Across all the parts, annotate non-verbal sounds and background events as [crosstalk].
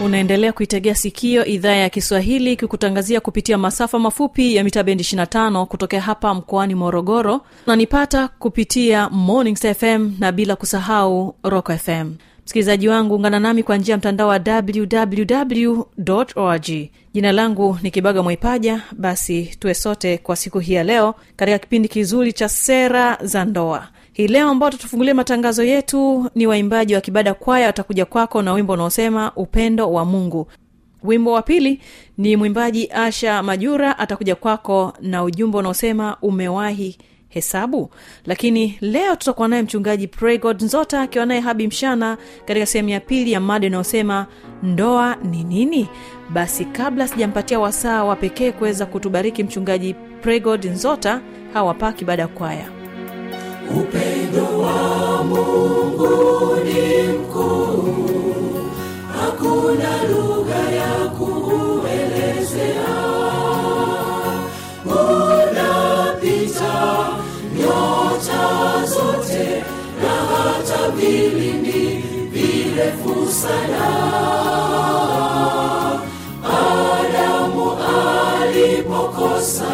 unaendelea kuitegea sikio idhaa ya kiswahili kikutangazia kupitia masafa mafupi ya mita bendi 25 kutokea hapa mkoani morogoro unanipata kupitia mornings fm na bila kusahau rock fm msikilizaji wangu ungana nami kwa njia ya mtandao wa www org. Jina langu ni kibaga mwaipaja. Basi tuwe sote kwa siku hii ya leo katika kipindi kizuri cha sera za ndoa hii leo ambao tutafungulia matangazo yetu ni waimbaji wa kibada kwaya watakuja kwako na wimbo unaosema upendo wa mungu. Wimbo wa pili ni mwimbaji asha majura atakuja kwako na ujumbe unaosema umewahi hesabu. Lakini leo tutakuwa naye mchungaji pregod nzota akiwa naye habi mshana katika sehemu ya pili ya mada inayosema ndoa ni nini? Basi kabla sijampatia wasaa wa pekee kuweza kutubariki mchungaji pregod nzota hawapaki baada ya kwaya upendo wa mungu ni mkuu. Hakuna lugha ya kuelezea. Unapita nyota zote na hata vilindi virefu sana adamu alipokosa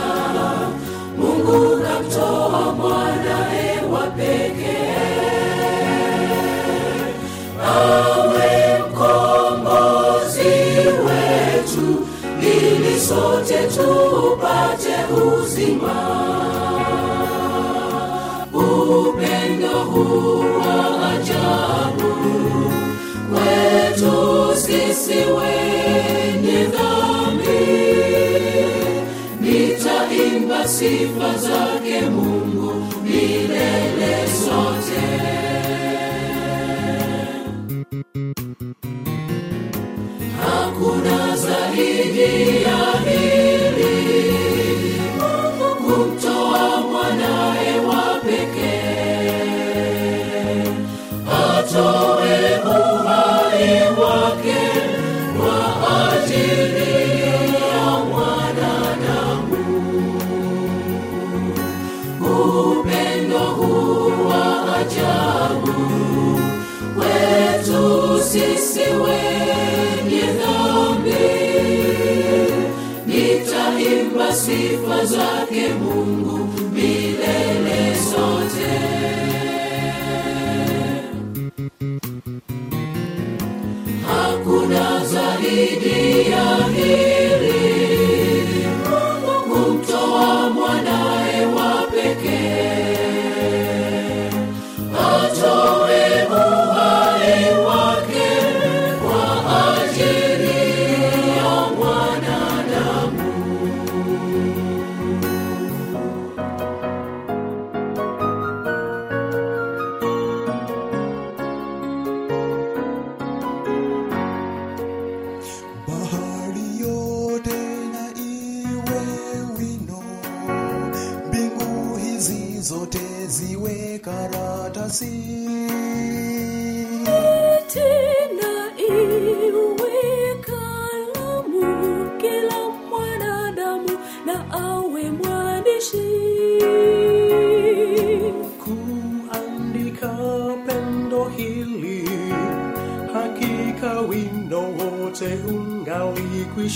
awe mkombozi wetu ili sote tupate uzima. Upendo huwa ajabu kwetu sisi wenye dhambi. Nitaimba sifa zake mungu sisi wenye dhambi nitaimba sifa zake mungu milele sote. Hakuna zaidi ya hili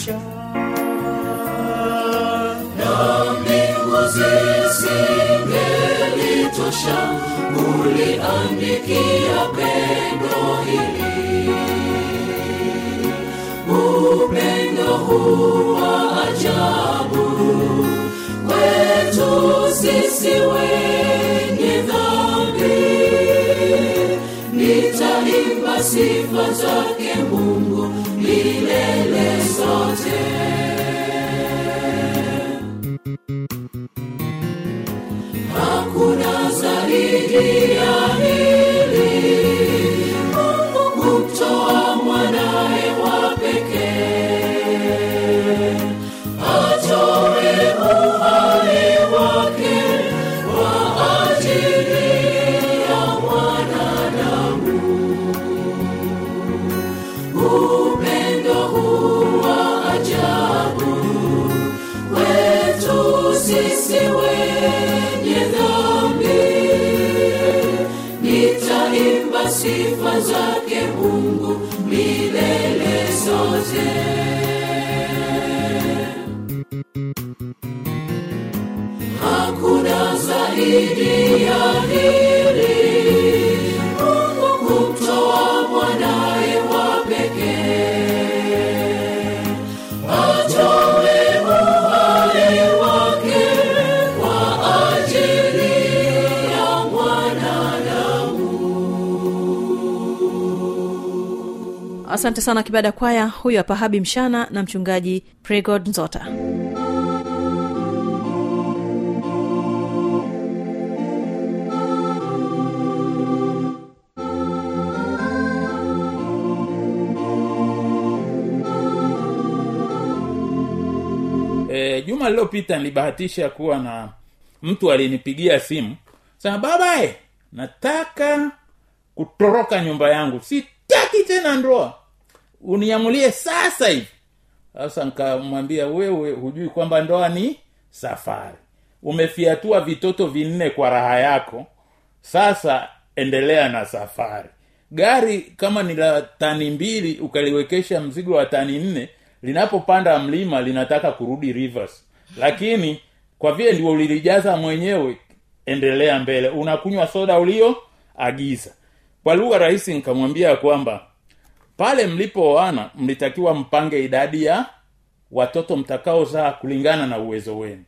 ungalikwisha mbingu zisingelitosha uliandikia pendo hili. Upendo huu wa ajabu kwetu sisi wenye dhambi. Nitaimba sifa zake mungu milele zote hakuna zaidi ya asante sana kibada kwaya. Huyu hapa habi mshana na mchungaji pregod nzota juma lililopita nilibahatisha kuwa na mtu alinipigia simu sema baba e, nataka kutoroka nyumba yangu. Sitaki tena ndoa. Uniamulie sasa hivi. Sasa nkamwambia wewe hujui kwamba ndoa ni safari. Umefiatua vitoto vinne kwa raha yako. Sasa endelea na safari. Gari kama ni la tani mbili ukaliwekesha mzigo wa tani nne linapopanda mlima linataka kurudi rivers lakini kwa vile ndio ulilijaza mwenyewe endelea mbele. Unakunywa soda ulioagiza kwa lugha rahisi nikamwambia kwamba pale mlipooana mlitakiwa mpange idadi ya watoto mtakaozaa kulingana na uwezo wenu.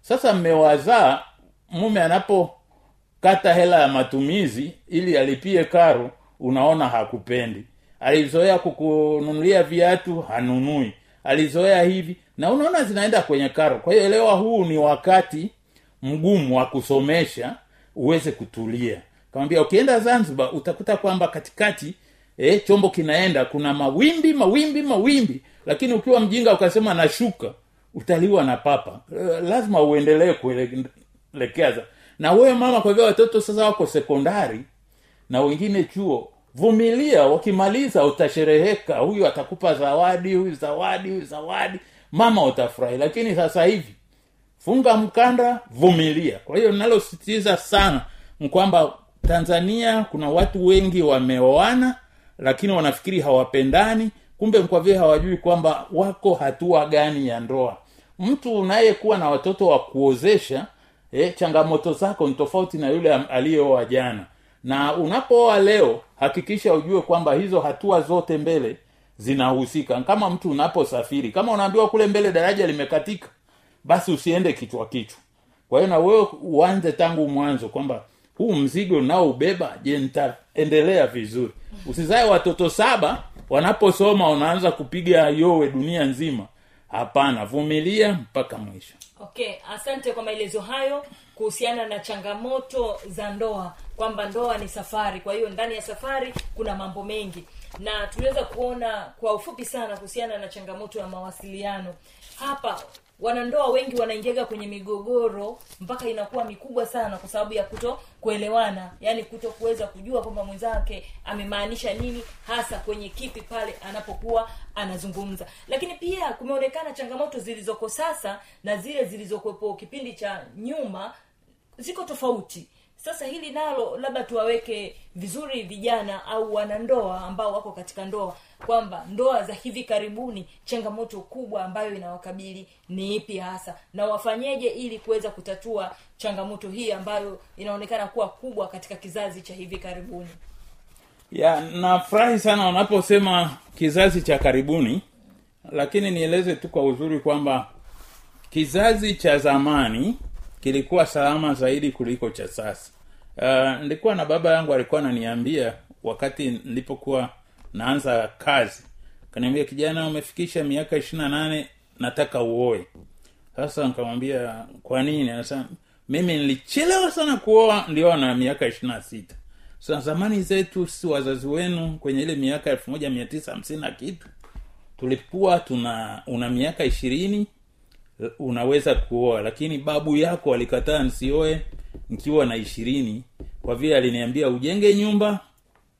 Sasa mmewazaa mume anapokata hela ya matumizi ili alipie karo unaona hakupendi. Alizoea kukununulia viatu hanunui. Alizoea hivi na unaona zinaenda kwenye karo. Kwa hiyo elewa huu ni wakati mgumu wa kusomesha uweze kutulia. Kamwambia ukienda zanzibar utakuta kwamba katikati eh, chombo kinaenda kuna mawimbi mawimbi mawimbi. Lakini ukiwa mjinga ukasema nashuka utaliwa na papa. Eh, lazima uendelee kuelekeza na wewe mama kwa vile watoto sasa wako sekondari na wengine chuo vumilia wakimaliza utashereheka. Huyu atakupa zawadi huyu zawadi huyu zawadi mama utafurahi. Lakini sasa hivi funga mkanda vumilia. Kwa hiyo nalosisitiza sana kwamba tanzania kuna watu wengi wameoana lakini wanafikiri hawapendani. Kumbe kwa vile hawajui kwamba wako hatua gani ya ndoa. Mtu unayekuwa na watoto wa kuozesha eh, changamoto zako ni tofauti na yule aliyeoa jana. Na unapooa leo hakikisha ujue kwamba hizo hatua zote mbele zinahusika. Kama mtu unaposafiri kama unaambiwa kule mbele daraja limekatika basi usiende kichwa kichwa. Kwa hiyo na wewe uanze tangu mwanzo kwamba huu mzigo naoubeba je nitaendelea vizuri? Usizae watoto saba wanaposoma unaanza kupiga yowe dunia nzima. Hapana vumilia mpaka mwisho. Okay asante kwa maelezo hayo kuhusiana na changamoto za ndoa kwamba ndoa ni safari. Kwa hiyo ndani ya safari kuna mambo mengi na tuliweza kuona kwa ufupi sana kuhusiana na changamoto ya mawasiliano. Hapa wanandoa wengi wanaingiaga kwenye migogoro mpaka inakuwa mikubwa sana kwa sababu ya kuto kuelewana. Yani kuto kuweza kujua kwamba mwenzake amemaanisha nini hasa kwenye kipi pale anapokuwa anazungumza. Lakini pia kumeonekana changamoto zilizoko sasa na zile zilizokuwepo kipindi cha nyuma ziko tofauti sasa hili nalo labda tuwaweke vizuri vijana au wanandoa ambao wako katika ndoa kwamba ndoa za hivi karibuni changamoto kubwa ambayo inawakabili ni ipi hasa na wafanyeje ili kuweza kutatua changamoto hii ambayo inaonekana kuwa kubwa katika kizazi cha hivi karibuni? Ya nafurahi sana unaposema kizazi cha karibuni lakini nieleze tu kwa uzuri kwamba kizazi cha zamani kilikuwa salama zaidi kuliko cha sasa uh, nilikuwa na baba yangu alikuwa ananiambia wakati nilipokuwa naanza kazi. Kaniambia kijana umefikisha miaka ishiri na nane nataka uoe. Sasa nikamwambia kwa nini? Anasema mimi nilichelewa sana kuoa ndio na miaka ishiri na sita. So zamani zetu si wazazi wenu kwenye ile miaka elfu moja mia tisa hamsini na kitu tulikuwa tuna una miaka ishirini unaweza kuoa lakini babu yako alikataa nsioe nikiwa na ishirini. Kwa vile aliniambia ujenge nyumba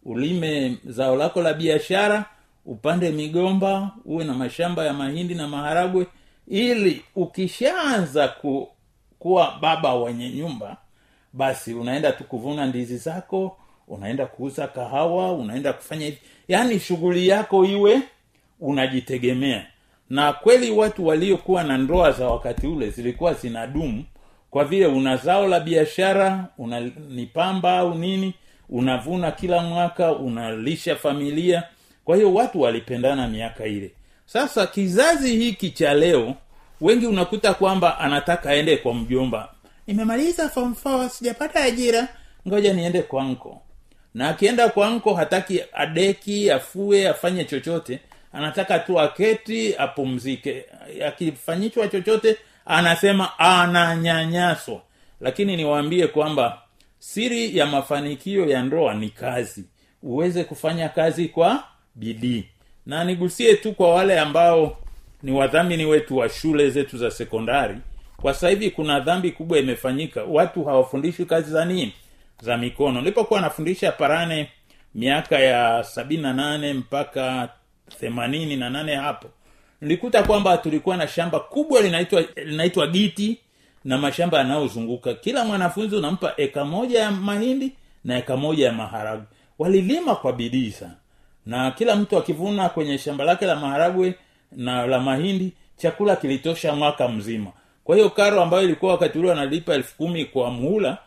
ulime zao lako la biashara upande migomba uwe na mashamba ya mahindi na maharagwe ili ukishaanza ku, kuwa baba wenye nyumba basi unaenda tu kuvuna ndizi zako unaenda kuuza kahawa unaenda kufanya hivi. Yaani shughuli yako iwe unajitegemea na kweli watu waliokuwa na ndoa za wakati ule zilikuwa zinadumu kwa vile una zao la biashara una ni pamba au nini unavuna kila mwaka unalisha familia. Kwa hiyo watu walipendana miaka ile. Sasa kizazi hiki cha leo wengi unakuta kwamba anataka aende kwa mjomba. Nimemaliza form sijapata ajira ngoja niende kwa nko na akienda kwa nko hataki adeki afue afanye chochote anataka tu aketi apumzike. Akifanyishwa chochote anasema ananyanyaswa. Lakini niwaambie kwamba siri ya mafanikio ya ndoa ni kazi. Uweze kufanya kazi kwa bidii. Na nigusie tu kwa wale ambao ni wadhamini wetu wa shule zetu za sekondari kwa sasa hivi kuna dhambi kubwa imefanyika. Watu hawafundishi kazi za nini? Za mikono. Nilipokuwa nafundisha parane miaka ya sabini na nane mpaka themanini na nane hapo nilikuta kwamba tulikuwa na shamba kubwa linaitwa linaitwa giti na mashamba yanayozunguka. Kila mwanafunzi unampa eka moja ya mahindi na eka moja ya maharagwe. Walilima kwa bidii sana. Na kila mtu akivuna kwenye shamba lake la maharagwe na la mahindi chakula kilitosha mwaka mzima. Kwa hiyo karo ambayo ilikuwa wakati ule wanalipa elfu kumi kwa muhula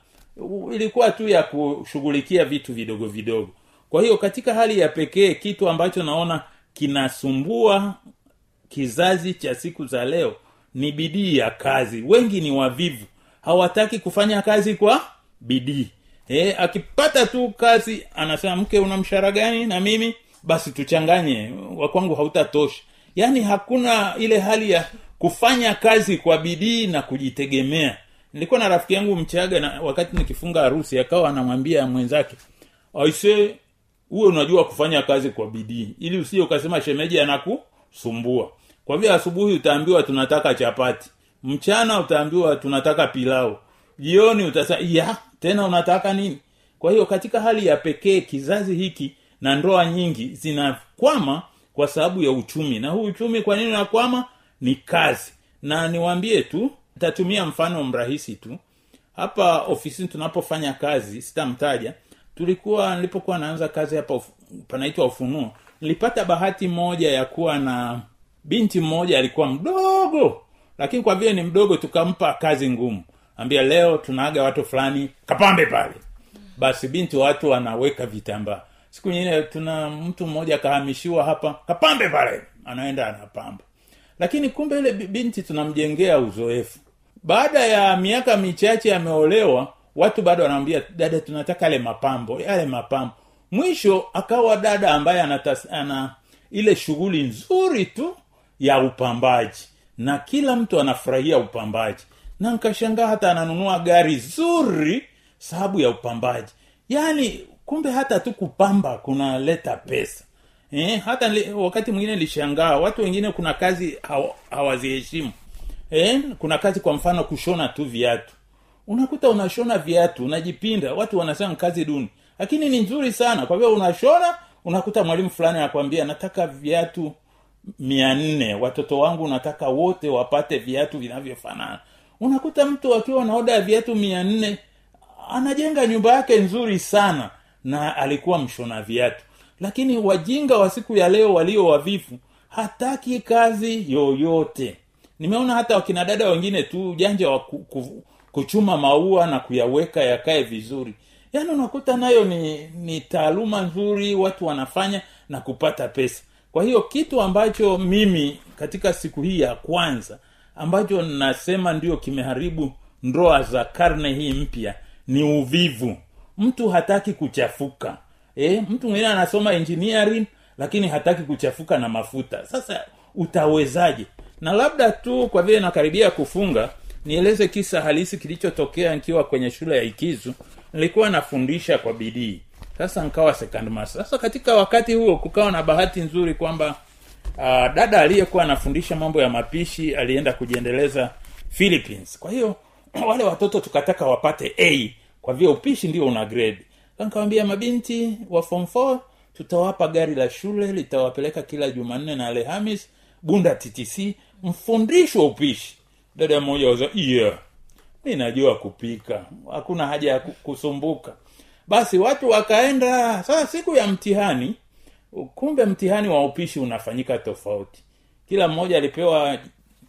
ilikuwa tu ya kushughulikia vitu vidogo vidogo. Kwa hiyo katika hali ya pekee kitu ambacho naona kinasumbua kizazi cha siku za leo ni bidii ya kazi. Wengi ni wavivu. Hawataki kufanya kazi kwa bidii. E, akipata tu kazi anasema mke una mshara gani na mimi? Basi tuchanganye. Wakwangu hautatosha. Yaani hakuna ile hali ya kufanya kazi kwa bidii na kujitegemea. Nilikuwa na rafiki yangu mchaga na wakati nikifunga harusi akawa anamwambia mwenzake aise uwe unajua kufanya kazi kwa bidii ili usije ukasema shemeji anakusumbua. Kwa vile asubuhi utaambiwa tunataka chapati mchana utaambiwa tunataka pilau jioni utasa ya tena unataka nini? Kwa hiyo katika hali ya pekee kizazi hiki na ndoa nyingi zinakwama kwa sababu ya uchumi. Na huu uchumi kwa nini unakwama? Ni kazi. Na niwaambie tu nitatumia mfano mrahisi tu. Hapa ofisini tunapofanya kazi sitamtaja tulikuwa nilipokuwa naanza kazi hapa panaitwa ufunuo nilipata bahati moja ya kuwa na binti mmoja alikuwa mdogo lakini kwa vile ni mdogo tukampa kazi ngumu. Ambia leo tunaaga watu fulani kapambe pale. Basi binti watu wanaweka vitambaa. Siku nyingine tuna mtu mmoja akahamishiwa hapa kapambe pale anaenda anapamba. Lakini kumbe ile binti tunamjengea uzoefu. Baada ya miaka michache ameolewa watu bado wanamwambia dada tunataka yale mapambo yale mapambo. Mwisho akawa dada ambaye ana ile shughuli nzuri tu ya upambaji. Na kila mtu anafurahia upambaji. Na nkashangaa hata ananunua gari zuri sababu ya upambaji. Yaani kumbe hata tu kupamba kunaleta pesa. Eh, hata li, wakati mwingine lishangaa watu wengine kuna kazi haw, hawaziheshimu eh, kuna kazi kwa mfano kushona tu viatu unakuta unashona viatu unajipinda watu wanasema kazi duni. Lakini ni nzuri sana. Kwa hivyo unashona unakuta mwalimu fulani anakwambia nataka viatu mia nne watoto wangu nataka wote wapate viatu vinavyofanana. Unakuta mtu akiwa na ya viatu mia nne anajenga nyumba yake nzuri sana na alikuwa mshona viatu. Lakini wajinga wa siku ya leo walio wavifu hataki kazi yoyote. Nimeona hata wakina dada wengine tu ujanja wa kuchuma maua na kuyaweka yakae vizuri. Yaani unakuta nayo ni ni taaluma nzuri watu wanafanya na kupata pesa. Kwa hiyo kitu ambacho mimi katika siku hii ya kwanza ambacho nasema ndio kimeharibu ndoa za karne hii mpya ni uvivu. Mtu hataki kuchafuka. E, mtu mwingine anasoma engineering lakini hataki kuchafuka na mafuta. Sasa utawezaje? Na labda tu kwa vile nakaribia kufunga nieleze kisa halisi kilichotokea nikiwa kwenye shule ya ikizu. Nilikuwa nafundisha kwa bidii. Sasa master. Sasa katika wakati huo kukawa na bahati nzuri kwamba uh, dada aliyekuwa anafundisha mambo ya mapishi alienda kujiendeleza philippines. Kwa hiyo [clears throat] wale watoto tukataka wapate a kwa vile upishi ndio una grade. Nikawambia mabinti wa form 4 tutawapa gari la shule litawapeleka kila jumanne na alhamis bunda ttc mfundishwa upishi dada mmoja waza yeah mi najua kupika. Hakuna haja ya kusumbuka. Basi watu wakaenda. Sasa siku ya mtihani kumbe mtihani wa upishi unafanyika tofauti. Kila mmoja alipewa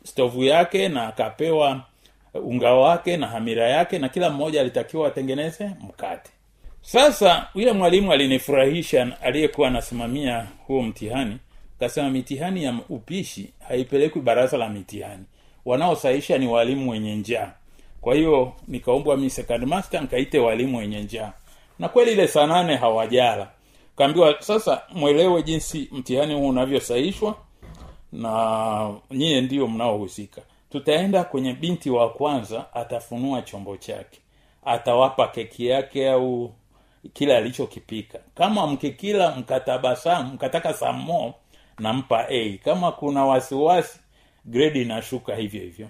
stovu yake na akapewa unga wake na hamira yake na kila mmoja alitakiwa atengeneze mkate. Sasa yule mwalimu alinifurahisha aliyekuwa anasimamia huo mtihani akasema mitihani ya upishi haipelekwi baraza la mitihani wanaosaisha ni walimu wenye njaa. Kwa hiyo nikaombwa mi second master nikaite walimu wenye njaa. Na kweli ile saa nane hawajala. Kaambiwa sasa mwelewe jinsi mtihani huu unavyosaishwa na nyie ndio mnaohusika. Tutaenda kwenye binti wa kwanza atafunua chombo chake. Atawapa keki yake au kile alichokipika. Kama mkikila mkatabasamu mkataka samo nampa a. Kama kuna wasiwasi grade inashuka hivyo hivyo.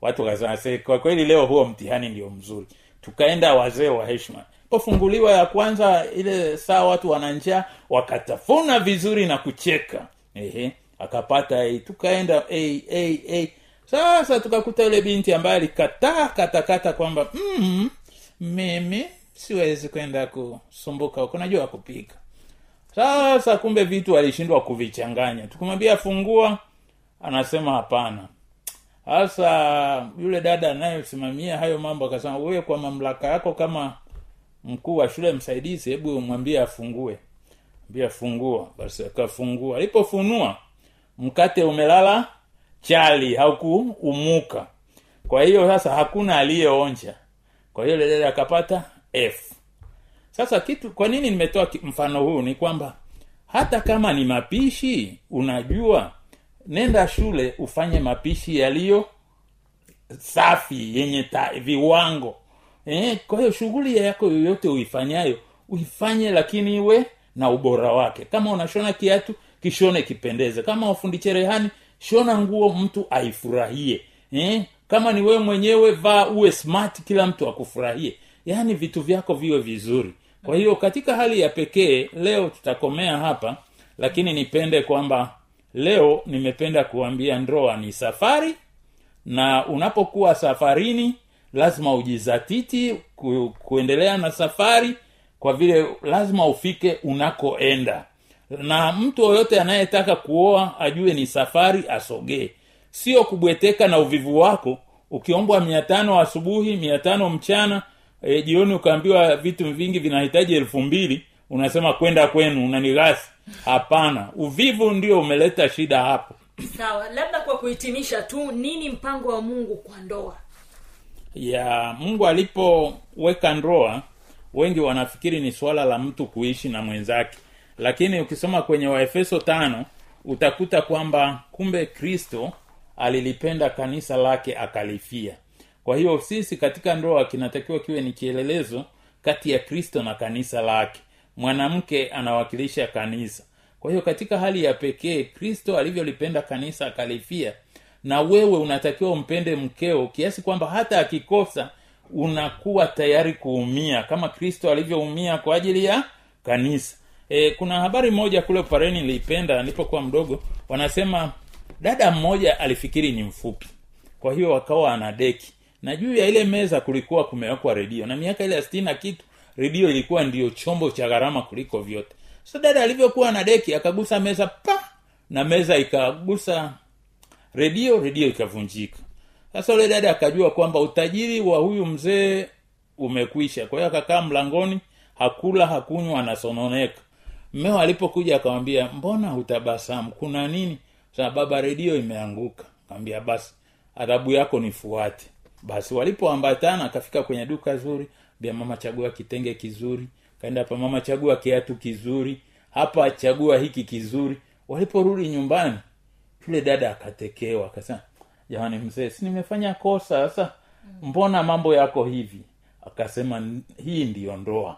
Watu wakasema "Se, kwa kweli leo huo mtihani ndio mzuri. Tukaenda wazee wa heshima. Pofunguliwa ya kwanza ile saa watu wananjaa wakatafuna vizuri na kucheka. Ehe akapata a tukaenda a a a sasa tukakuta yule binti ambaye alikataa katakata kwamba mm, mimi siwezi kwenda kusumbuka huko najua kupika. Sasa kumbe vitu alishindwa kuvichanganya. Tukumwambia fungua anasema hapana. Hasa yule dada anayesimamia hayo mambo akasema wewe kwa mamlaka yako kama mkuu wa shule msaidizi hebu mwambie afungue. Afungua. Basi akafungua. Alipofunua mkate umelala chali haukuumuka kwa hiyo sasa hakuna aliyeonja. Kwa hiyo dada akapata f. Sasa kitu kwa nini nimetoa mfano huu? Ni kwamba hata kama ni mapishi unajua nenda shule ufanye mapishi yaliyo safi yenye ta, viwango. Eh, kwa hiyo shughuli yako yoyote uifanyayo uifanye lakini iwe na ubora wake. Kama unashona kiatu kishone kipendeze. Kama ufundi cherehani shona nguo mtu aifurahie. Eh, kama ni wewe mwenyewe vaa uwe smart kila mtu akufurahie. Yaani vitu vyako viwe vizuri. Kwa hiyo katika hali ya pekee leo tutakomea hapa lakini nipende kwamba leo nimependa kuambia ndoa ni safari na unapokuwa safarini lazima ujizatiti ku, kuendelea na safari kwa vile lazima ufike unakoenda. Na mtu yoyote anayetaka kuoa ajue ni safari asogee. Sio kubweteka na uvivu wako. Ukiombwa mia tano asubuhi mia tano mchana e, jioni ukaambiwa vitu vingi vinahitaji elfu mbili unasema kwenda kwenu unanigasi hapana uvivu ndio umeleta shida hapo. Sawa labda kwa kuhitimisha tu nini mpango wa mungu kwa ndoa? Ya mungu alipoweka ndoa wengi wanafikiri ni swala la mtu kuishi na mwenzake. Lakini ukisoma kwenye waefeso tano utakuta kwamba kumbe kristo alilipenda kanisa lake akalifia. Kwa hiyo sisi katika ndoa kinatakiwa kiwe ni kielelezo kati ya kristo na kanisa lake mwanamke anawakilisha kanisa. Kwa hiyo katika hali ya pekee kristo alivyolipenda kanisa akalifia na wewe unatakiwa umpende mkeo kiasi kwamba hata akikosa unakuwa tayari kuumia kama kristo alivyoumia kwa ajili ya kanisa. E, kuna habari moja kule pareni niliipenda nilipokuwa mdogo wanasema dada mmoja alifikiri ni mfupi kwa hiyo wakawa ana deki na juu ya ile meza kulikuwa kumewekwa redio na miaka ile ya sitini na kitu redio ilikuwa ndio chombo cha gharama kuliko vyote. So dada alivyokuwa na deki akagusa meza pa na meza ikagusa redio redio ikavunjika. Sasa ule dada akajua kwamba utajiri wa huyu mzee umekwisha. Kwa hiyo akakaa mlangoni hakula hakunywa anasononeka. Mmeo alipokuja akamwambia mbona hutabasamu? Kuna nini? Sa baba redio imeanguka. Kaambia basi adhabu yako nifuate. Basi walipoambatana akafika kwenye duka zuri bia mama chagua kitenge kizuri. Kaenda hapa mama chagua kiatu kizuri. Hapa chagua hiki kizuri. Waliporudi nyumbani yule dada akatekewa akasema jamani mzee si nimefanya kosa sasa? Mbona mambo yako hivi? Akasema hii ndiyo ndoa.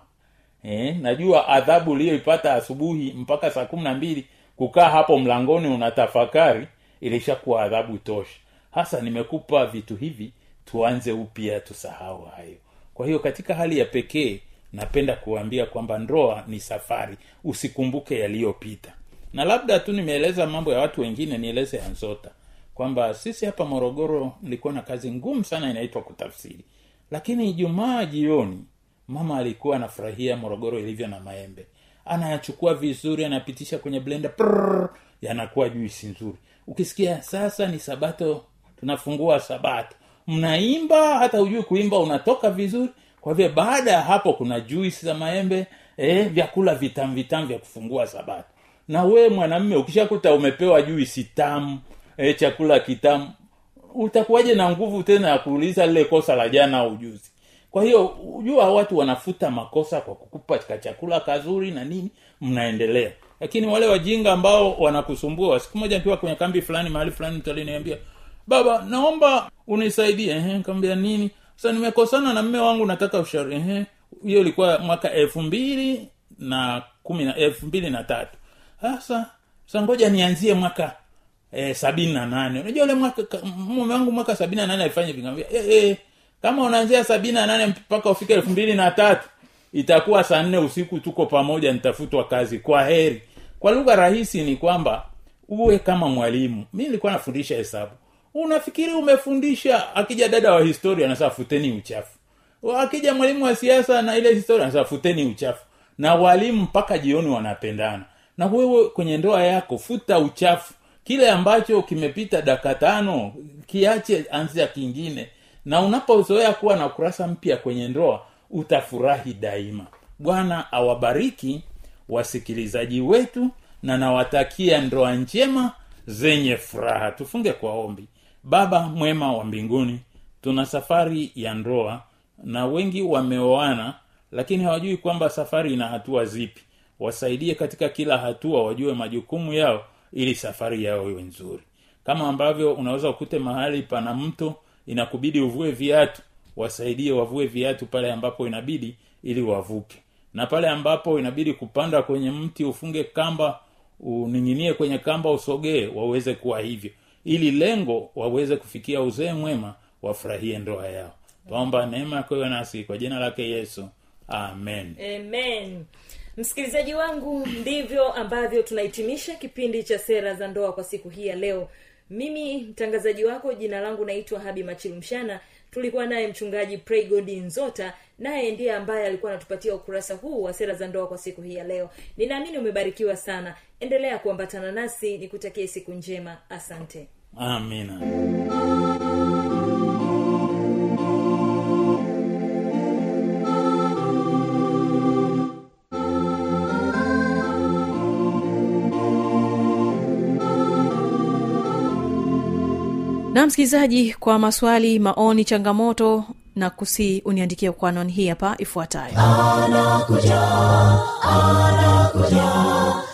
Eh, najua adhabu uliyoipata asubuhi mpaka saa kumi na mbili kukaa hapo mlangoni unatafakari ilishakuwa adhabu tosha. Hasa nimekupa vitu hivi tuanze upya tusahau hayo kwa hiyo katika hali ya pekee napenda kuambia kwamba ndoa ni safari. Usikumbuke yaliyopita. Na labda tu nimeeleza mambo ya watu wengine nieleze ya kwamba sisi hapa morogoro nilikuwa na kazi ngumu sana inaitwa kutafsiri. Lakini ijumaa jioni mama alikuwa anafurahia morogoro ilivyo na maembe. Anayachukua vizuri anapitisha kwenye blender prrr, yanakuwa juisi nzuri. Ukisikia sasa ni sabato tunafungua sabato mnaimba hata hujui kuimba unatoka vizuri. Kwa vile baada ya hapo kuna juisi za maembe eh, vyakula vitamu vitamu vya kufungua sabato na we mwanamme ukishakuta umepewa juisi tamu eh, chakula kitamu utakuwaje na nguvu tena ya kuuliza lile kosa la jana au kwa hiyo jua watu wanafuta makosa kwa kukupa chakula kazuri na nini mnaendelea. Lakini wale wajinga ambao wanakusumbua siku moja nikiwa kwenye kambi fulani mahali fulani mtu aliniambia baba naomba unisaidie ehe nini? Sasa nimekosana na mme wangu nataka ushauri hiyo ilikuwa mwaka elfu mbili na kumi na elfu mbili na tatu. Sasa sasa nianzie mwaka e, sabini na nane. Unajua ule mwaka ka- mume wangu mwaka sabini na nane alifanya hivi e, eh, eh, kama unaanzia sabini na nane mpaka ufike elfu mbili na tatu itakuwa saa nne usiku tuko pamoja nitafutwa kazi. Kwa heri. Kwa lugha rahisi ni kwamba uwe kama mwalimu. Mi nilikuwa nafundisha hesabu unafikiri umefundisha? Akija dada wa historia anasema futeni uchafu. Akija mwalimu wa siasa na ile historia anasema futeni uchafu. Na walimu mpaka jioni wanapendana. Na wewe kwenye ndoa yako futa uchafu. Kile ambacho kimepita daka tano kiache anzia kingine. Na unapozoea kuwa na kurasa mpya kwenye ndoa utafurahi daima. Bwana awabariki wasikilizaji wetu na nawatakia ndoa njema zenye furaha. Tufunge kwa ombi baba mwema wa mbinguni tuna safari ya ndoa na wengi wameoana lakini hawajui kwamba safari ina hatua zipi. Wasaidie katika kila hatua wajue majukumu yao ili safari yao iwe nzuri. Kama ambavyo unaweza ukute mahali pana mto inakubidi uvue viatu. Wasaidie wavue viatu pale ambapo inabidi ili wavuke. Na pale ambapo inabidi kupanda kwenye mti ufunge kamba uning'inie kwenye kamba usogee waweze kuwa hivyo ili lengo waweze kufikia uzee mwema wafurahie ndoa yao. Twaomba neema yako iwe nasi kwa jina lake yesu. Amen. Amen. Msikilizaji wangu ndivyo ambavyo tunahitimisha kipindi cha sera za ndoa kwa siku hii ya leo. Mimi mtangazaji wako jina langu naitwa habi machilumshana tulikuwa naye mchungaji praygod nzota naye ndiye ambaye alikuwa anatupatia ukurasa huu wa sera za ndoa kwa siku hii ya leo. Ninaamini umebarikiwa sana endelea kuambatana nasi nikutakie siku njema. Asante. Amina. Na msikilizaji kwa maswali maoni changamoto na kusi uniandikia kwa anwani hii hapa ifuatayo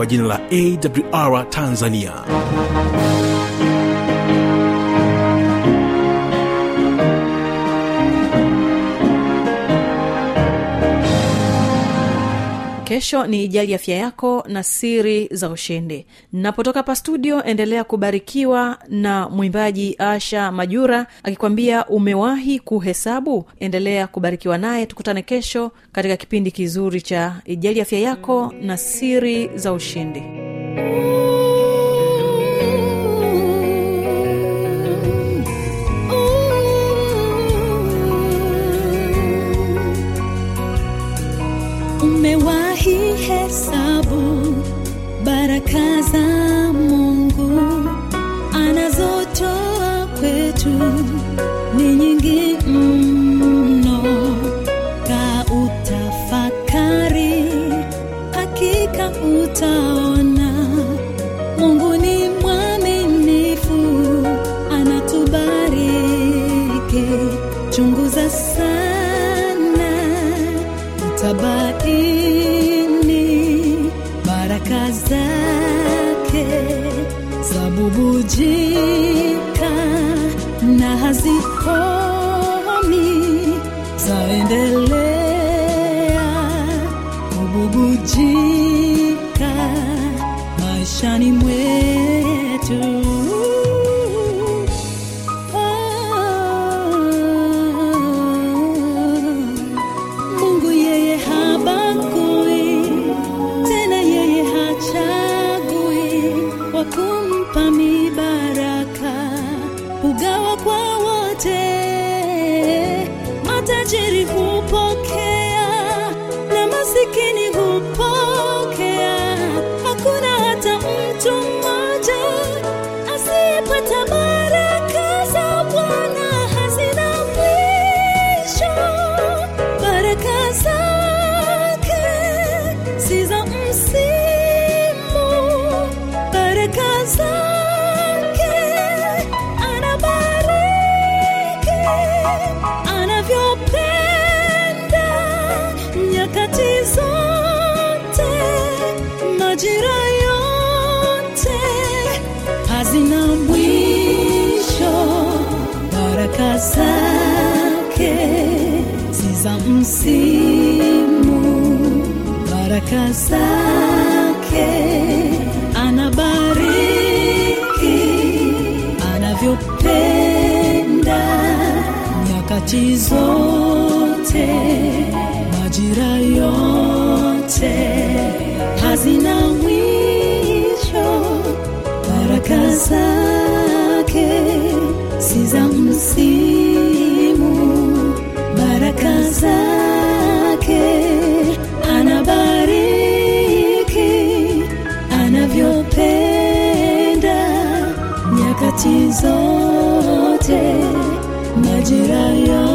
kwa jina la awr tanzania kesho ni ijali afya yako na siri za ushindi. Napotoka pa studio endelea kubarikiwa na mwimbaji asha majura akikwambia umewahi kuhesabu? Endelea kubarikiwa naye. Tukutane kesho katika kipindi kizuri cha ijali afya yako na siri za ushindi. Umewahi hesabu baraka za mungu. Anazotoa kwetu ni nyingi mno. Ka utafakari hakika utaona nami zaendelea kububujika maishani mwe zake si msimu. Baraka zake anabariki anavyopenda nyakati zote majira yote hazina mwisho. Baraka zake majira